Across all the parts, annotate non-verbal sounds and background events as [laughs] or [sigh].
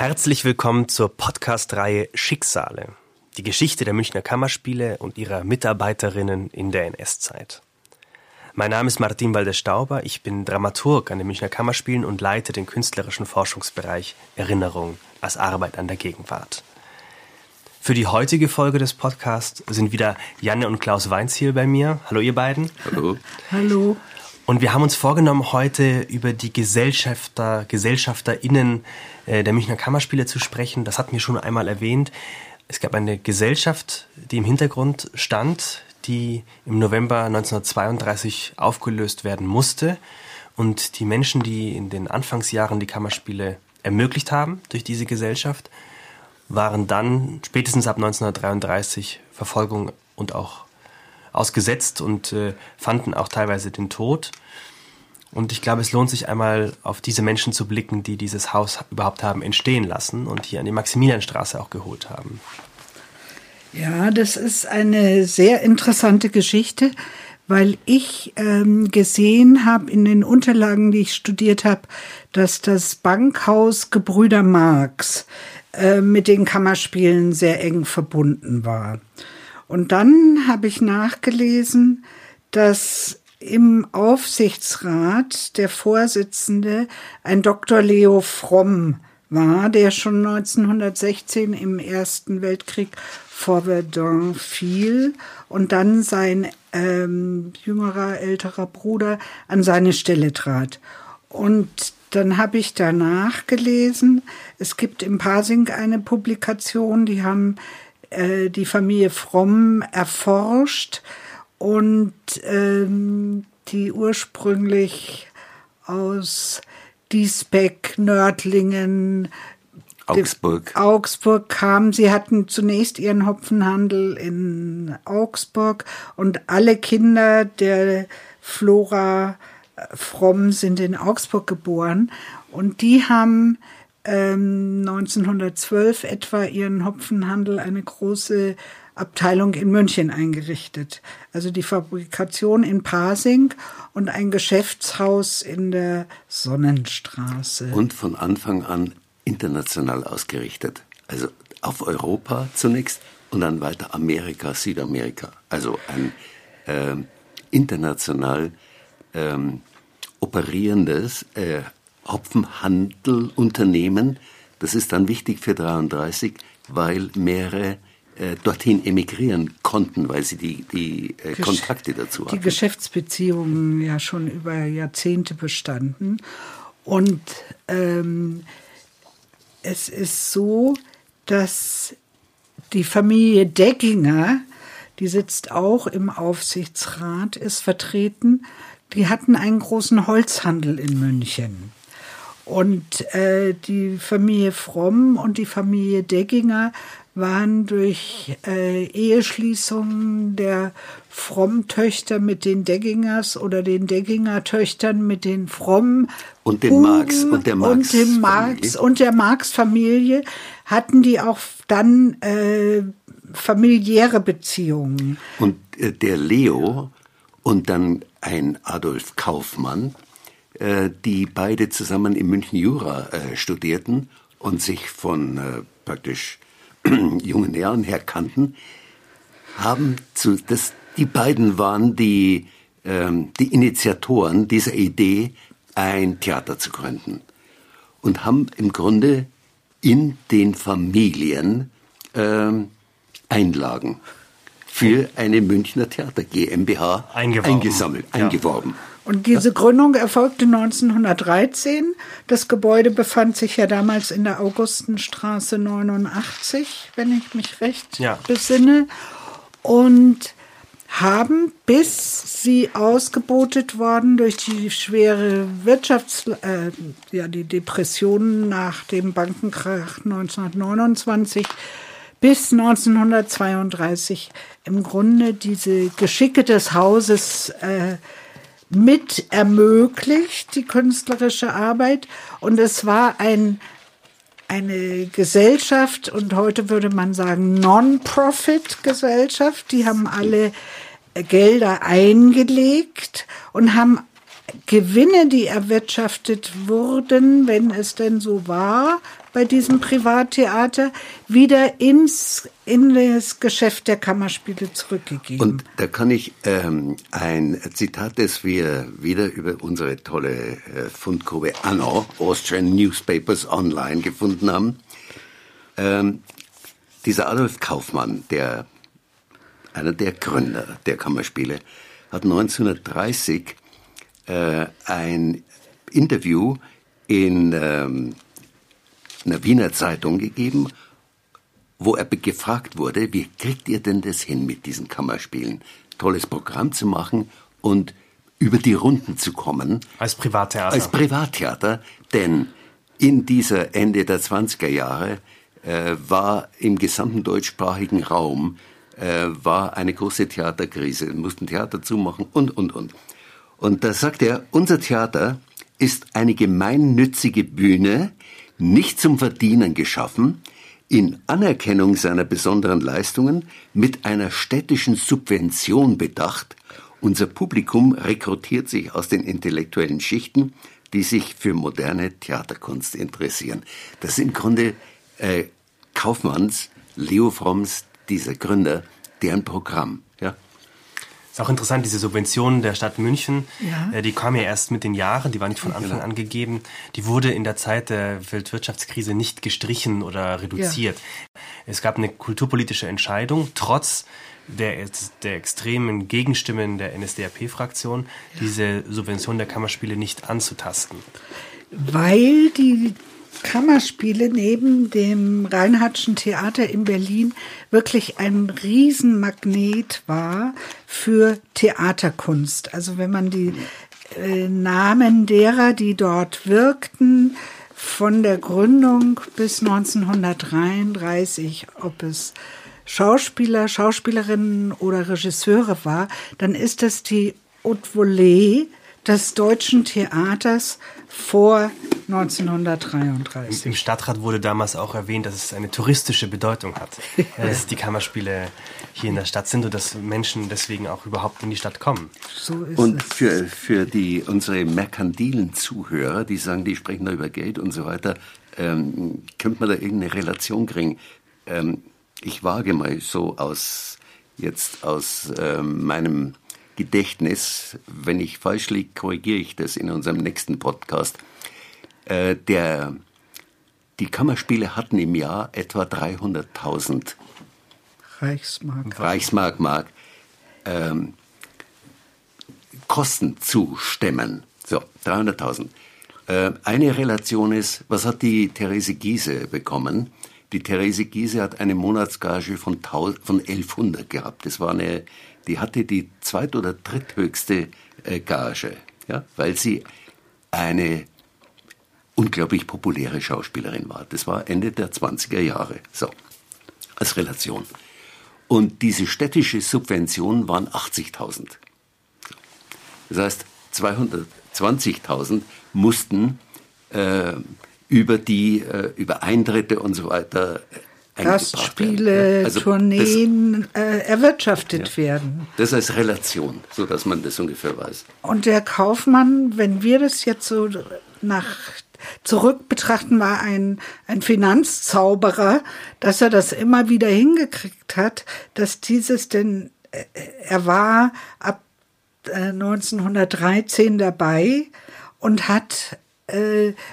Herzlich willkommen zur Podcast-Reihe Schicksale. Die Geschichte der Münchner Kammerspiele und ihrer Mitarbeiterinnen in der NS-Zeit. Mein Name ist Martin Walder-Stauber, ich bin Dramaturg an den Münchner Kammerspielen und leite den künstlerischen Forschungsbereich Erinnerung als Arbeit an der Gegenwart. Für die heutige Folge des Podcasts sind wieder Janne und Klaus Weinziel bei mir. Hallo ihr beiden. Hallo. Hallo. Und wir haben uns vorgenommen, heute über die Gesellschafter, GesellschafterInnen äh, der Münchner Kammerspiele zu sprechen. Das hatten wir schon einmal erwähnt. Es gab eine Gesellschaft, die im Hintergrund stand, die im November 1932 aufgelöst werden musste. Und die Menschen, die in den Anfangsjahren die Kammerspiele ermöglicht haben durch diese Gesellschaft, waren dann spätestens ab 1933 Verfolgung und auch ausgesetzt und äh, fanden auch teilweise den Tod. Und ich glaube, es lohnt sich einmal auf diese Menschen zu blicken, die dieses Haus überhaupt haben entstehen lassen und hier an die Maximilianstraße auch geholt haben. Ja, das ist eine sehr interessante Geschichte, weil ich ähm, gesehen habe in den Unterlagen, die ich studiert habe, dass das Bankhaus Gebrüder Marx äh, mit den Kammerspielen sehr eng verbunden war. Und dann habe ich nachgelesen, dass im Aufsichtsrat der Vorsitzende ein Dr. Leo Fromm war, der schon 1916 im Ersten Weltkrieg vor Verdun fiel und dann sein ähm, jüngerer, älterer Bruder an seine Stelle trat. Und dann habe ich danach gelesen, es gibt im Pasing eine Publikation, die haben äh, die Familie Fromm erforscht und ähm, die ursprünglich aus Diesbeck, Nördlingen, Augsburg. Augsburg kam. Sie hatten zunächst ihren Hopfenhandel in Augsburg und alle Kinder der Flora Fromm sind in Augsburg geboren und die haben 1912 ähm, etwa ihren Hopfenhandel eine große Abteilung in München eingerichtet. Also die Fabrikation in Pasing und ein Geschäftshaus in der Sonnenstraße. Und von Anfang an international ausgerichtet. Also auf Europa zunächst und dann weiter Amerika, Südamerika. Also ein äh, international ähm, operierendes äh, Hopfenhandelunternehmen. Das ist dann wichtig für 33, weil mehrere äh, dorthin emigrieren konnten, weil sie die, die äh, Kontakte dazu hatten. Die Geschäftsbeziehungen ja schon über Jahrzehnte bestanden. Und ähm, es ist so, dass die Familie Deckinger, die sitzt auch im Aufsichtsrat, ist vertreten. Die hatten einen großen Holzhandel in München. Und äh, die Familie Fromm und die Familie Degginger waren durch äh, Eheschließungen der Fromm-Töchter mit den Deggingers oder den Degginger-Töchtern mit den Fromm und den Marx und der Marx und dem Marx und der Marx-Familie hatten die auch dann äh, familiäre Beziehungen. Und äh, der Leo und dann ein Adolf Kaufmann die beide zusammen in München Jura äh, studierten und sich von äh, praktisch [clears throat] jungen Jahren her kannten, haben zu, das, die beiden waren die, ähm, die Initiatoren dieser Idee, ein Theater zu gründen und haben im Grunde in den Familien ähm, Einlagen für eine Münchner Theater GmbH eingeworben. eingesammelt, ja. eingeworben. Und diese Gründung erfolgte 1913. Das Gebäude befand sich ja damals in der Augustenstraße 89, wenn ich mich recht ja. besinne. Und haben, bis sie ausgebotet worden durch die schwere Wirtschafts-, äh, ja, die Depressionen nach dem Bankenkrach 1929, bis 1932 im Grunde diese Geschicke des Hauses äh, mit ermöglicht, die künstlerische Arbeit. Und es war ein, eine Gesellschaft und heute würde man sagen Non-Profit-Gesellschaft. Die haben alle Gelder eingelegt und haben Gewinne, die erwirtschaftet wurden, wenn es denn so war, bei diesem Privattheater, wieder ins, in das Geschäft der Kammerspiele zurückgegeben. Und da kann ich ähm, ein Zitat, das wir wieder über unsere tolle äh, Fundgrube Anno, Austrian Newspapers Online, gefunden haben. Ähm, dieser Adolf Kaufmann, der einer der Gründer der Kammerspiele, hat 1930 äh, ein Interview in ähm, einer Wiener Zeitung gegeben, wo er gefragt wurde, wie kriegt ihr denn das hin mit diesen Kammerspielen? Tolles Programm zu machen und über die Runden zu kommen. Als Privattheater. Als Privattheater, denn in dieser Ende der 20er Jahre äh, war im gesamten deutschsprachigen Raum äh, war eine große Theaterkrise, Wir mussten Theater zumachen und, und, und. Und da sagt er, unser Theater ist eine gemeinnützige Bühne, nicht zum Verdienen geschaffen, in Anerkennung seiner besonderen Leistungen mit einer städtischen Subvention bedacht. Unser Publikum rekrutiert sich aus den intellektuellen Schichten, die sich für moderne Theaterkunst interessieren. Das ist im Grunde äh, Kaufmanns, Leo Fromms, dieser Gründer, deren Programm. Ja. Ist auch interessant, diese Subventionen der Stadt München, Ja. äh, die kam ja erst mit den Jahren, die war nicht von Anfang an gegeben. Die wurde in der Zeit der Weltwirtschaftskrise nicht gestrichen oder reduziert. Es gab eine kulturpolitische Entscheidung, trotz der, der extremen Gegenstimmen der NSDAP-Fraktion, diese Subvention der Kammerspiele nicht anzutasten. weil die Kammerspiele neben dem Reinhardtschen Theater in Berlin wirklich ein Riesenmagnet war für Theaterkunst. Also wenn man die äh, Namen derer, die dort wirkten, von der Gründung bis 1933, ob es Schauspieler, Schauspielerinnen oder Regisseure war, dann ist das die Haute Volée des deutschen Theaters vor 1933. Im Stadtrat wurde damals auch erwähnt, dass es eine touristische Bedeutung hat, [laughs] äh, dass die Kammerspiele hier in der Stadt sind und dass Menschen deswegen auch überhaupt in die Stadt kommen. So ist Und es. für, für die, unsere merkantilen Zuhörer, die sagen, die sprechen da über Geld und so weiter, ähm, könnte man da irgendeine Relation kriegen? Ähm, ich wage mal so aus, jetzt aus ähm, meinem Gedächtnis, wenn ich falsch liege, korrigiere ich das in unserem nächsten Podcast. Äh, der, die Kammerspiele hatten im Jahr etwa 300.000 Reichsmark. Reichsmark Mark ähm, Kosten zu stemmen. So, 300.000. Äh, eine Relation ist, was hat die Therese Giese bekommen? Die Therese Giese hat eine Monatsgage von, 1000 von 1100 gehabt. Das war eine, die hatte die zweit- oder dritthöchste äh, Gage, ja, weil sie eine unglaublich populäre Schauspielerin war. Das war Ende der 20er Jahre. So, als Relation. Und diese städtische Subvention waren 80.000. Das heißt, 220.000 mussten äh, über die, äh, über Eintritte und so weiter äh, Gastspiele, werden. Ja, also Tourneen äh, erwirtschaftet werden. Das, das als Relation, so dass man das ungefähr weiß. Und der Kaufmann, wenn wir das jetzt so nach zurück betrachten, war ein, ein Finanzzauberer, dass er das immer wieder hingekriegt hat, dass dieses denn, äh, er war ab äh, 1913 dabei und hat äh,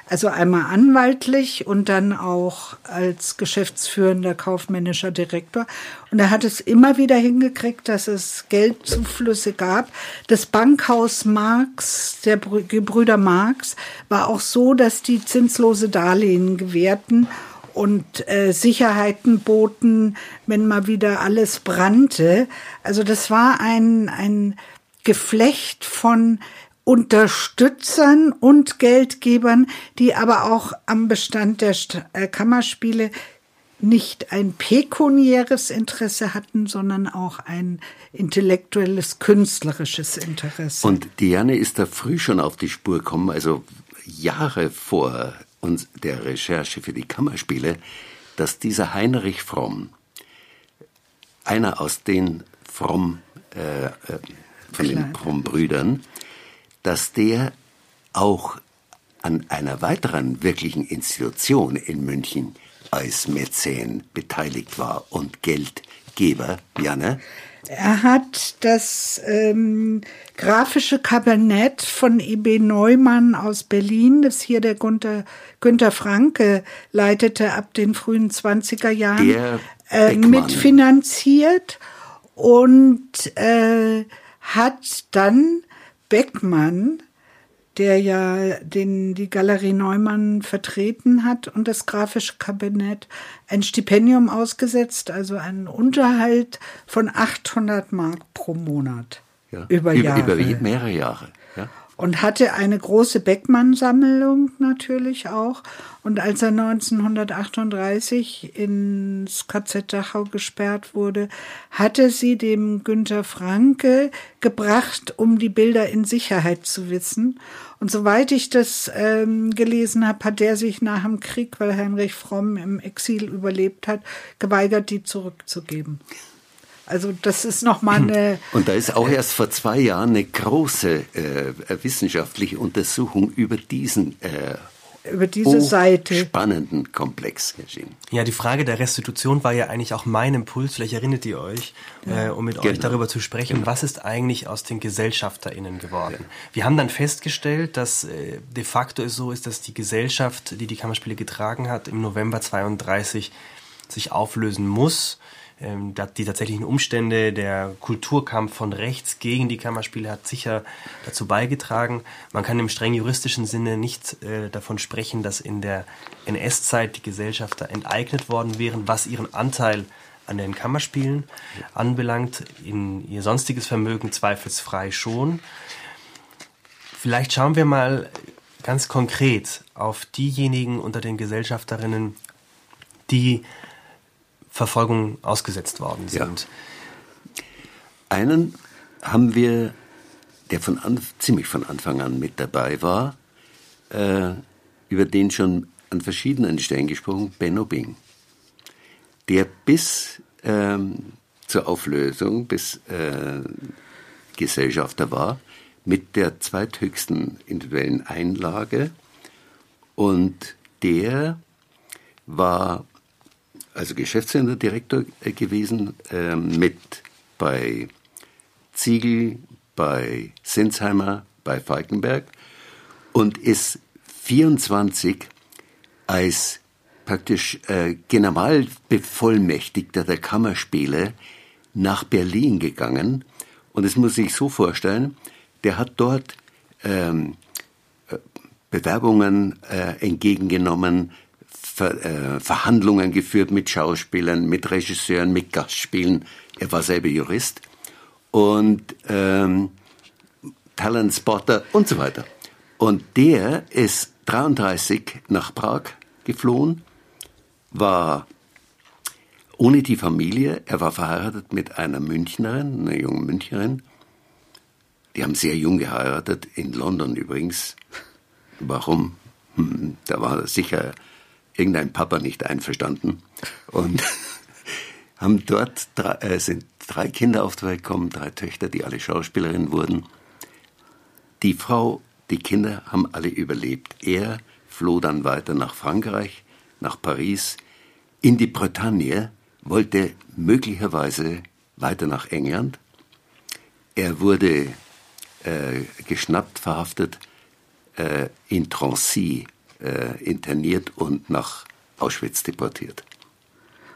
also einmal anwaltlich und dann auch als geschäftsführender kaufmännischer Direktor. Und er hat es immer wieder hingekriegt, dass es Geldzuflüsse gab. Das Bankhaus Marx, der Brü- Gebrüder Marx, war auch so, dass die zinslose Darlehen gewährten und äh, Sicherheiten boten, wenn mal wieder alles brannte. Also das war ein, ein Geflecht von Unterstützern und Geldgebern, die aber auch am Bestand der St äh, Kammerspiele nicht ein pekuniäres Interesse hatten, sondern auch ein intellektuelles, künstlerisches Interesse. Und Diane ist da früh schon auf die Spur gekommen, also Jahre vor uns der Recherche für die Kammerspiele, dass dieser Heinrich Fromm, einer aus den Fromm, äh, äh, von den Klein. Fromm-Brüdern, dass der auch an einer weiteren wirklichen Institution in München als Mäzen beteiligt war und Geldgeber, Janne? Er hat das ähm, grafische Kabinett von E.B. Neumann aus Berlin, das hier der Günther, Günther Franke leitete ab den frühen 20er Jahren, äh, mitfinanziert und äh, hat dann Beckmann der ja den, die Galerie Neumann vertreten hat und das grafische Kabinett ein Stipendium ausgesetzt, also einen Unterhalt von 800 Mark pro Monat. Ja. Über, Jahre. Über mehrere Jahre. Und hatte eine große Beckmann-Sammlung natürlich auch. Und als er 1938 ins KZ Dachau gesperrt wurde, hatte sie dem Günter Franke gebracht, um die Bilder in Sicherheit zu wissen. Und soweit ich das ähm, gelesen habe, hat der sich nach dem Krieg, weil Heinrich Fromm im Exil überlebt hat, geweigert, die zurückzugeben. Also das ist nochmal eine. [clears throat] Und da ist auch erst vor zwei Jahren eine große äh, wissenschaftliche Untersuchung über diesen äh, über diese Seite. Spannenden Komplex erschienen. Ja, die Frage der Restitution war ja eigentlich auch mein Impuls, vielleicht erinnert ihr euch, ja. äh, um mit genau. euch darüber zu sprechen, genau. was ist eigentlich aus den GesellschafterInnen geworden. Ja. Wir haben dann festgestellt, dass äh, de facto es so ist, dass die Gesellschaft, die die Kammerspiele getragen hat, im November 32 sich auflösen muss die tatsächlichen Umstände, der Kulturkampf von rechts gegen die Kammerspiele hat sicher dazu beigetragen. Man kann im streng juristischen Sinne nicht äh, davon sprechen, dass in der NS-Zeit die Gesellschafter enteignet worden wären, was ihren Anteil an den Kammerspielen anbelangt. In ihr sonstiges Vermögen zweifelsfrei schon. Vielleicht schauen wir mal ganz konkret auf diejenigen unter den Gesellschafterinnen, die Verfolgung ausgesetzt worden sind. Ja. Einen haben wir, der von an, ziemlich von Anfang an mit dabei war, äh, über den schon an verschiedenen Stellen gesprochen, Benno Bing, der bis ähm, zur Auflösung, bis äh, Gesellschafter war, mit der zweithöchsten individuellen Einlage und der war also Geschäftsführender Direktor äh, gewesen, äh, mit bei Ziegel, bei Sinsheimer, bei Falkenberg und ist 24 als praktisch äh, Generalbevollmächtigter der Kammerspiele nach Berlin gegangen. Und es muss sich so vorstellen, der hat dort ähm, äh, Bewerbungen äh, entgegengenommen, Ver, äh, Verhandlungen geführt mit Schauspielern, mit Regisseuren, mit Gastspielen. Er war selber Jurist und ähm, Talentspotter und so weiter. Und der ist 33 nach Prag geflohen, war ohne die Familie. Er war verheiratet mit einer Münchnerin, einer jungen Münchnerin. Die haben sehr jung geheiratet, in London übrigens. Warum? Hm, da war sicher irgendein Papa nicht einverstanden und [laughs] haben dort drei, äh, sind drei Kinder auf die Welt gekommen, drei Töchter, die alle Schauspielerinnen wurden. Die Frau, die Kinder haben alle überlebt. Er floh dann weiter nach Frankreich, nach Paris, in die Bretagne, wollte möglicherweise weiter nach England. Er wurde äh, geschnappt, verhaftet äh, in Trancy äh, interniert und nach Auschwitz deportiert.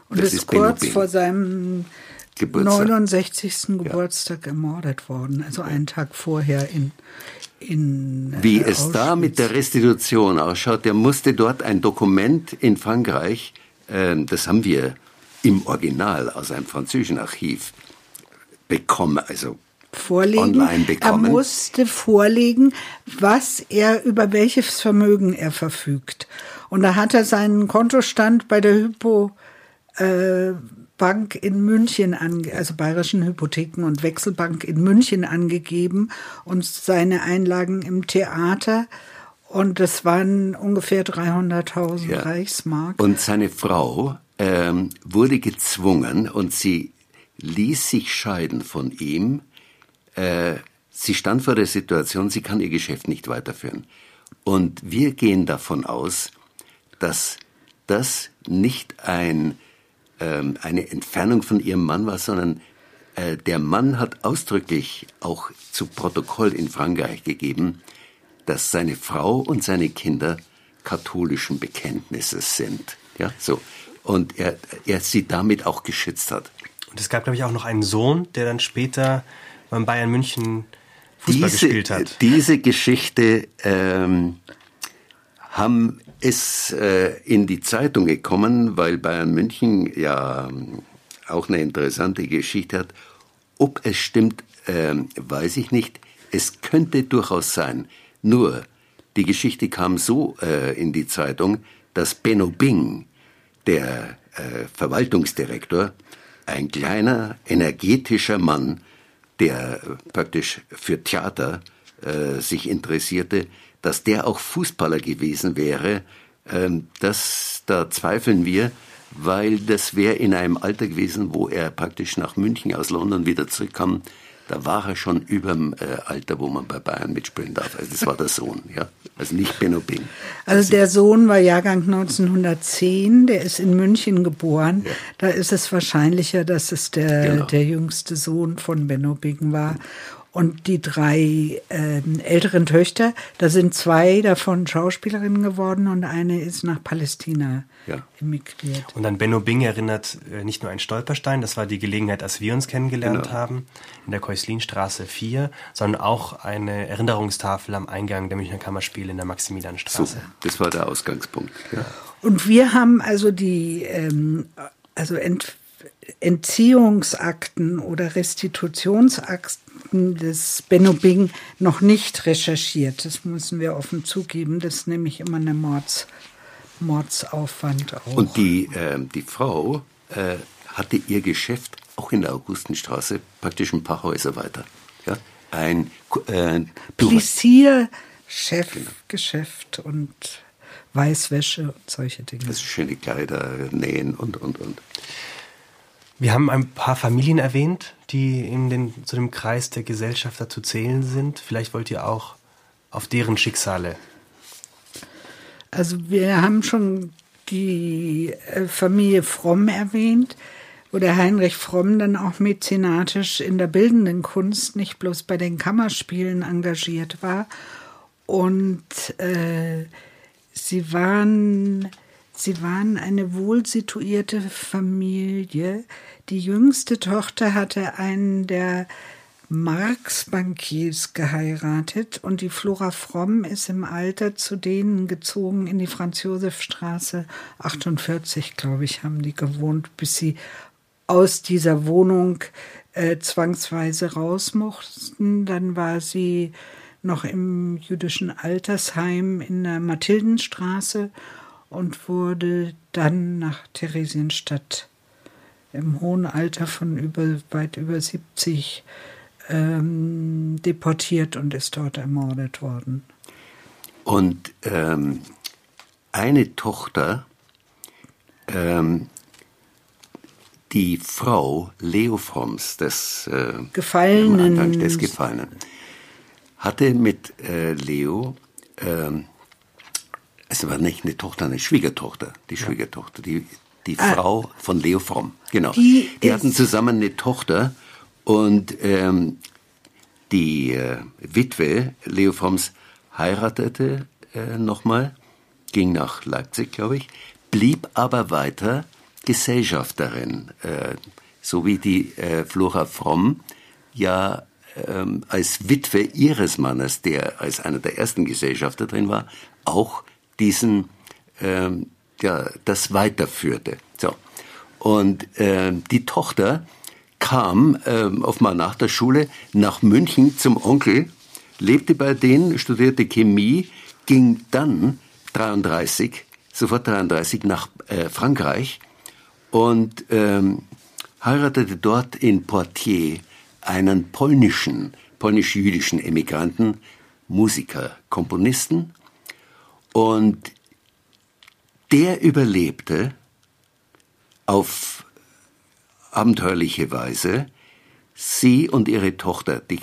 Und das ist kurz Benno vor seinem Geburtstag. 69. Geburtstag ja. ermordet worden, also einen Tag vorher in in Wie äh, es Auschwitz. da mit der Restitution ausschaut, der musste dort ein Dokument in Frankreich, äh, das haben wir im Original aus einem französischen Archiv bekommen, also vorlegen. Online bekommen. Er musste vorlegen, was er, über welches Vermögen er verfügt. Und da hat er seinen Kontostand bei der Hypo, äh, Bank in München, ange also Bayerischen Hypotheken- und Wechselbank in München angegeben und seine Einlagen im Theater. Und das waren ungefähr 300.000 ja. Reichsmark. Und seine Frau ähm, wurde gezwungen und sie ließ sich scheiden von ihm, äh, sie stand vor der Situation, sie kann ihr Geschäft nicht weiterführen. Und wir gehen davon aus, dass das nicht ein, ähm, eine Entfernung von ihrem Mann war, sondern äh, der Mann hat ausdrücklich auch zu Protokoll in Frankreich gegeben, dass seine Frau und seine Kinder katholischen Bekenntnisses sind. Ja, so. Und er, er sie damit auch geschützt hat. Und es gab, glaube ich, auch noch einen Sohn, der dann später beim Bayern München Fußball diese, gespielt hat. Diese Geschichte ähm, haben es äh, in die Zeitung gekommen, weil Bayern München ja ähm, auch eine interessante Geschichte hat. Ob es stimmt, äh, weiß ich nicht. Es könnte durchaus sein. Nur, die Geschichte kam so äh, in die Zeitung, dass Benno Bing, der äh, Verwaltungsdirektor, ein kleiner, energetischer Mann, der praktisch für Theater äh, sich interessierte, dass der auch Fußballer gewesen wäre, ähm, das, da zweifeln wir, weil das wäre in einem Alter gewesen, wo er praktisch nach München aus London wieder zurückkam. Da war er schon über dem äh, Alter, wo man bei Bayern mitspielen darf. Also das war der Sohn, ja. Also nicht Benno Bing. Also der Sohn war Jahrgang 1910, der ist in München geboren. Ja. Da ist es wahrscheinlicher, dass es der, genau. der jüngste Sohn von Benno Bing war. Und die drei äh, älteren Töchter, da sind zwei davon Schauspielerinnen geworden und eine ist nach Palästina ja. emigriert. Und an Benno Bing erinnert äh, nicht nur ein Stolperstein, das war die Gelegenheit, als wir uns kennengelernt genau. haben, in der Keuslinstraße 4, sondern auch eine Erinnerungstafel am Eingang der Münchner Kammerspiele in der Maximilianstraße. So, das war der Ausgangspunkt. Ja. Und wir haben also die, ähm, also ent Entziehungsakten oder Restitutionsakten des Benno Bing noch nicht recherchiert. Das müssen wir offen zugeben. Das ist nämlich immer eine Mords, Mordsaufwand auch. Und die, äh, die Frau äh, hatte ihr Geschäft auch in der Augustenstraße praktisch ein paar Häuser weiter. Ja? Ein äh, Plissier, Chefgeschäft genau. und Weißwäsche und solche Dinge. Das schöne Kleider nähen und, und, und. Wir haben ein paar Familien erwähnt, die in den, zu dem Kreis der Gesellschafter zu zählen sind. Vielleicht wollt ihr auch auf deren Schicksale. Also wir haben schon die äh, Familie Fromm erwähnt, wo der Heinrich Fromm dann auch mäzenatisch in der bildenden Kunst, nicht bloß bei den Kammerspielen engagiert war. Und äh, sie waren Sie waren eine wohlsituierte Familie. Die jüngste Tochter hatte einen der Marx-Bankiers geheiratet und die Flora Fromm ist im Alter zu denen gezogen in die Franz-Josef-Straße 48, glaube ich, haben die gewohnt, bis sie aus dieser Wohnung äh, zwangsweise raus mussten. Dann war sie noch im jüdischen Altersheim in der Mathildenstraße und wurde dann nach Theresienstadt im hohen Alter von über, weit über 70 ähm, deportiert und ist dort ermordet worden. Und ähm, eine Tochter, ähm, die Frau Leo Fromms, des äh, Gefallenen, des Gefallenen, hatte mit äh, Leo ähm, es war nicht eine Tochter, eine Schwiegertochter, die Schwiegertochter, die, die ah. Frau von Leo Fromm, genau. Die, die hatten zusammen eine Tochter und ähm, die äh, Witwe Leo Fromms heiratete äh, nochmal, ging nach Leipzig, glaube ich, blieb aber weiter Gesellschafterin, äh, so wie die äh, Flora Fromm ja ähm, als Witwe ihres Mannes, der als einer der ersten Gesellschafter drin war, auch diesen, ähm, ja, das weiterführte. So. Und äh, die Tochter kam äh, offenbar nach der Schule nach München zum Onkel, lebte bei denen, studierte Chemie, ging dann 33, sofort 33 nach äh, Frankreich und ähm, heiratete dort in Poitiers einen polnischen, polnisch-jüdischen Emigranten, Musiker, Komponisten und der überlebte auf abenteuerliche Weise. Sie und ihre Tochter, die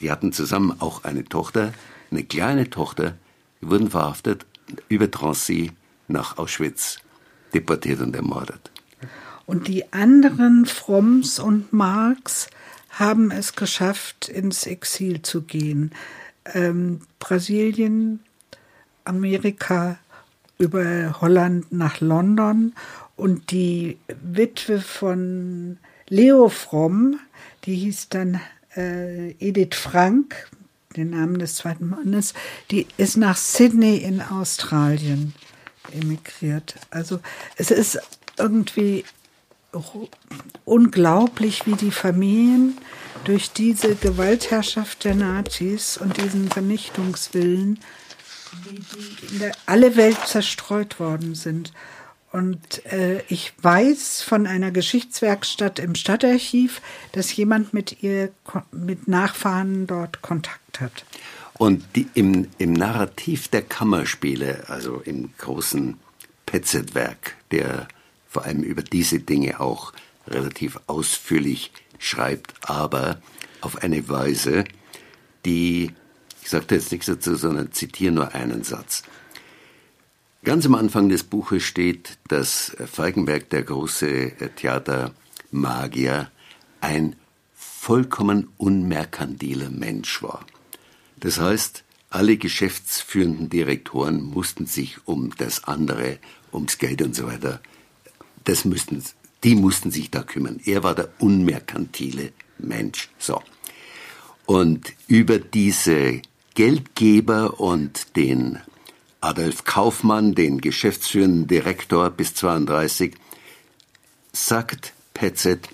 die hatten zusammen auch eine Tochter, eine kleine Tochter, wurden verhaftet, über Drancy nach Auschwitz deportiert und ermordet. Und die anderen Fromms und Marx haben es geschafft, ins Exil zu gehen. Ähm, Brasilien, Amerika, über Holland nach London und die Witwe von Leo Fromm, die hieß dann äh, Edith Frank, den Namen des zweiten Mannes, die ist nach Sydney in Australien emigriert. Also es ist irgendwie unglaublich, wie die Familien durch diese Gewaltherrschaft der Nazis und diesen Vernichtungswillen, wie die in der, alle Welt zerstreut worden sind. Und äh, ich weiß von einer Geschichtswerkstatt im Stadtarchiv, dass jemand mit ihr, mit Nachfahren dort Kontakt hat. Und die, im, im Narrativ der Kammerspiele, also im großen Petzet-Werk, der vor allem über diese Dinge auch relativ ausführlich schreibt, aber auf eine Weise, die, ich sage jetzt nichts dazu, sondern zitiere nur einen Satz. Ganz am Anfang des Buches steht, dass Falkenberg, der große Theatermagier, ein vollkommen unmerkantiler Mensch war. Das heißt, alle geschäftsführenden Direktoren mussten sich um das andere, ums Geld und so weiter, das müssten, die mussten sich da kümmern. Er war der unmerkantile Mensch. So. Und über diese Geldgeber und den Adolf Kaufmann, den geschäftsführenden Direktor bis 32, sagt Petzet,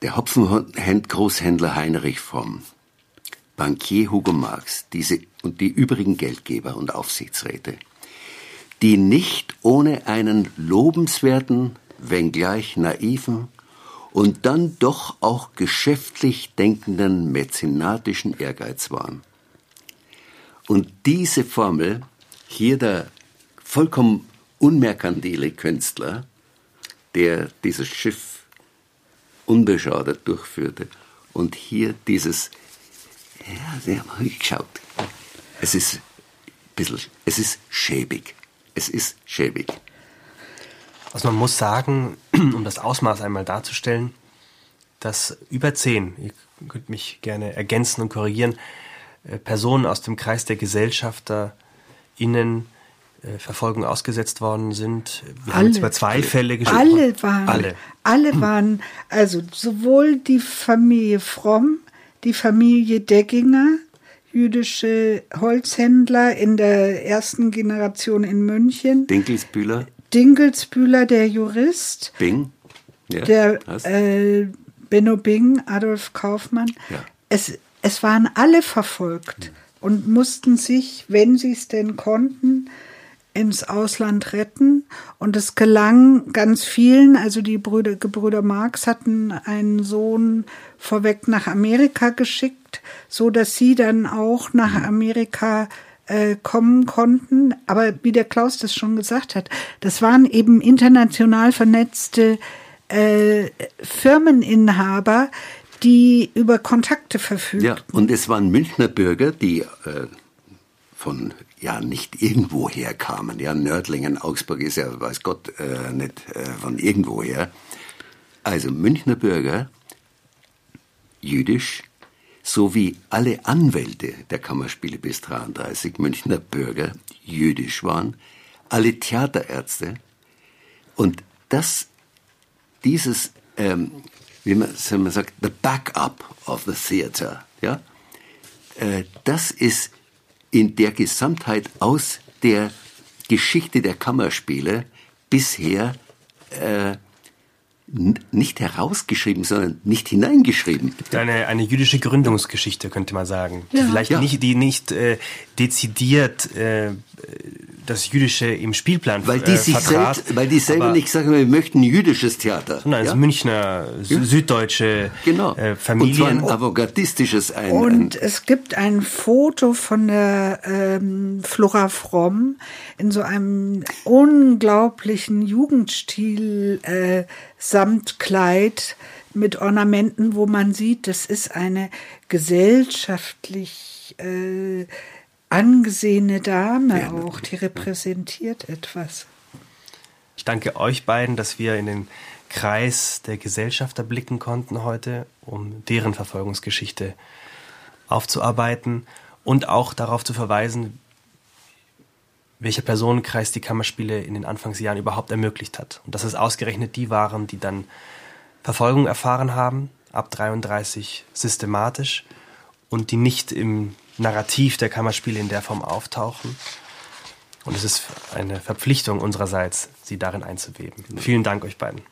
der Hopfengroßhändler Heinrich Fromm, Bankier Hugo Marx diese, und die übrigen Geldgeber und Aufsichtsräte, die nicht ohne einen lobenswerten, wenngleich naiven und dann doch auch geschäftlich denkenden mäzenatischen Ehrgeiz waren. Und diese Formel, hier der vollkommen unmerkantile Künstler, der dieses Schiff unbeschadet durchführte, und hier dieses, ja, Sie haben geschaut, es ist ein bisschen, es ist schäbig. Es ist schäbig. Also man muss sagen, [clears throat] um das Ausmaß einmal darzustellen, dass über zehn, ihr könnt mich gerne ergänzen und korrigieren, äh, Personen aus dem Kreis der Gesellschafter innen äh, Verfolgung ausgesetzt worden sind. Wir alle, haben jetzt über zwei Fälle gesprochen. Alle waren, alle. alle [clears throat] waren, also sowohl die Familie Fromm, die Familie Degginger, jüdische Holzhändler in der ersten Generation in München. Dinkelsbühler. Dinkelsbühler, der Jurist. Bing. Ja, der äh, Benno Bing, Adolf Kaufmann. Ja. Es, es waren alle verfolgt und mussten sich, wenn sie es denn konnten, ins Ausland retten. Und es gelang ganz vielen, also die Brüder, Gebrüder Marx hatten einen Sohn vorweg nach Amerika geschickt, so dass sie dann auch nach Amerika äh, kommen konnten. Aber wie der Klaus das schon gesagt hat, das waren eben international vernetzte äh, Firmeninhaber, die über Kontakte verfügten. Ja, und es waren Münchner Bürger, die äh, von ja nicht irgendwoher kamen. Ja, Nördlingen, Augsburg ist ja, weiß Gott, äh, nicht äh, von irgendwoher. Also Münchner Bürger, jüdisch, sowie alle Anwälte der Kammerspiele bis 33 Münchner Bürger jüdisch waren, alle Theaterärzte und das, dieses, ähm, wie man, wie man sagt, the backup of the theater, ja, äh, das ist in der Gesamtheit aus der Geschichte der Kammerspiele bisher äh, nicht herausgeschrieben, sondern nicht hineingeschrieben. Eine, eine jüdische Gründungsgeschichte, könnte man sagen. Ja. Die vielleicht ja. nicht, die nicht äh, dezidiert äh, das Jüdische im Spielplan weil die äh, sich vertrat, selbst, Weil die selber nicht sagen, wir möchten jüdisches Theater. Sondern als ja? Münchner, ja. süddeutsche genau. äh, Familien. Und zwar ein avantgardistisches. Ein, Und ein es gibt ein Foto von der ähm, Flora Fromm in so einem unglaublichen Jugendstil äh, Samtkleid mit Ornamenten, wo man sieht, das ist eine gesellschaftlich äh, angesehene Dame ja, auch, die repräsentiert etwas. Ich danke euch beiden, dass wir in den Kreis der Gesellschafter blicken konnten heute, um deren Verfolgungsgeschichte aufzuarbeiten und auch darauf zu verweisen, welcher Personenkreis die Kammerspiele in den Anfangsjahren überhaupt ermöglicht hat. Und dass es ausgerechnet die waren, die dann Verfolgung erfahren haben, ab 33 systematisch und die nicht im Narrativ der Kammerspiele in der Form auftauchen. Und es ist eine Verpflichtung unsererseits, sie darin einzuweben. Vielen Dank euch beiden.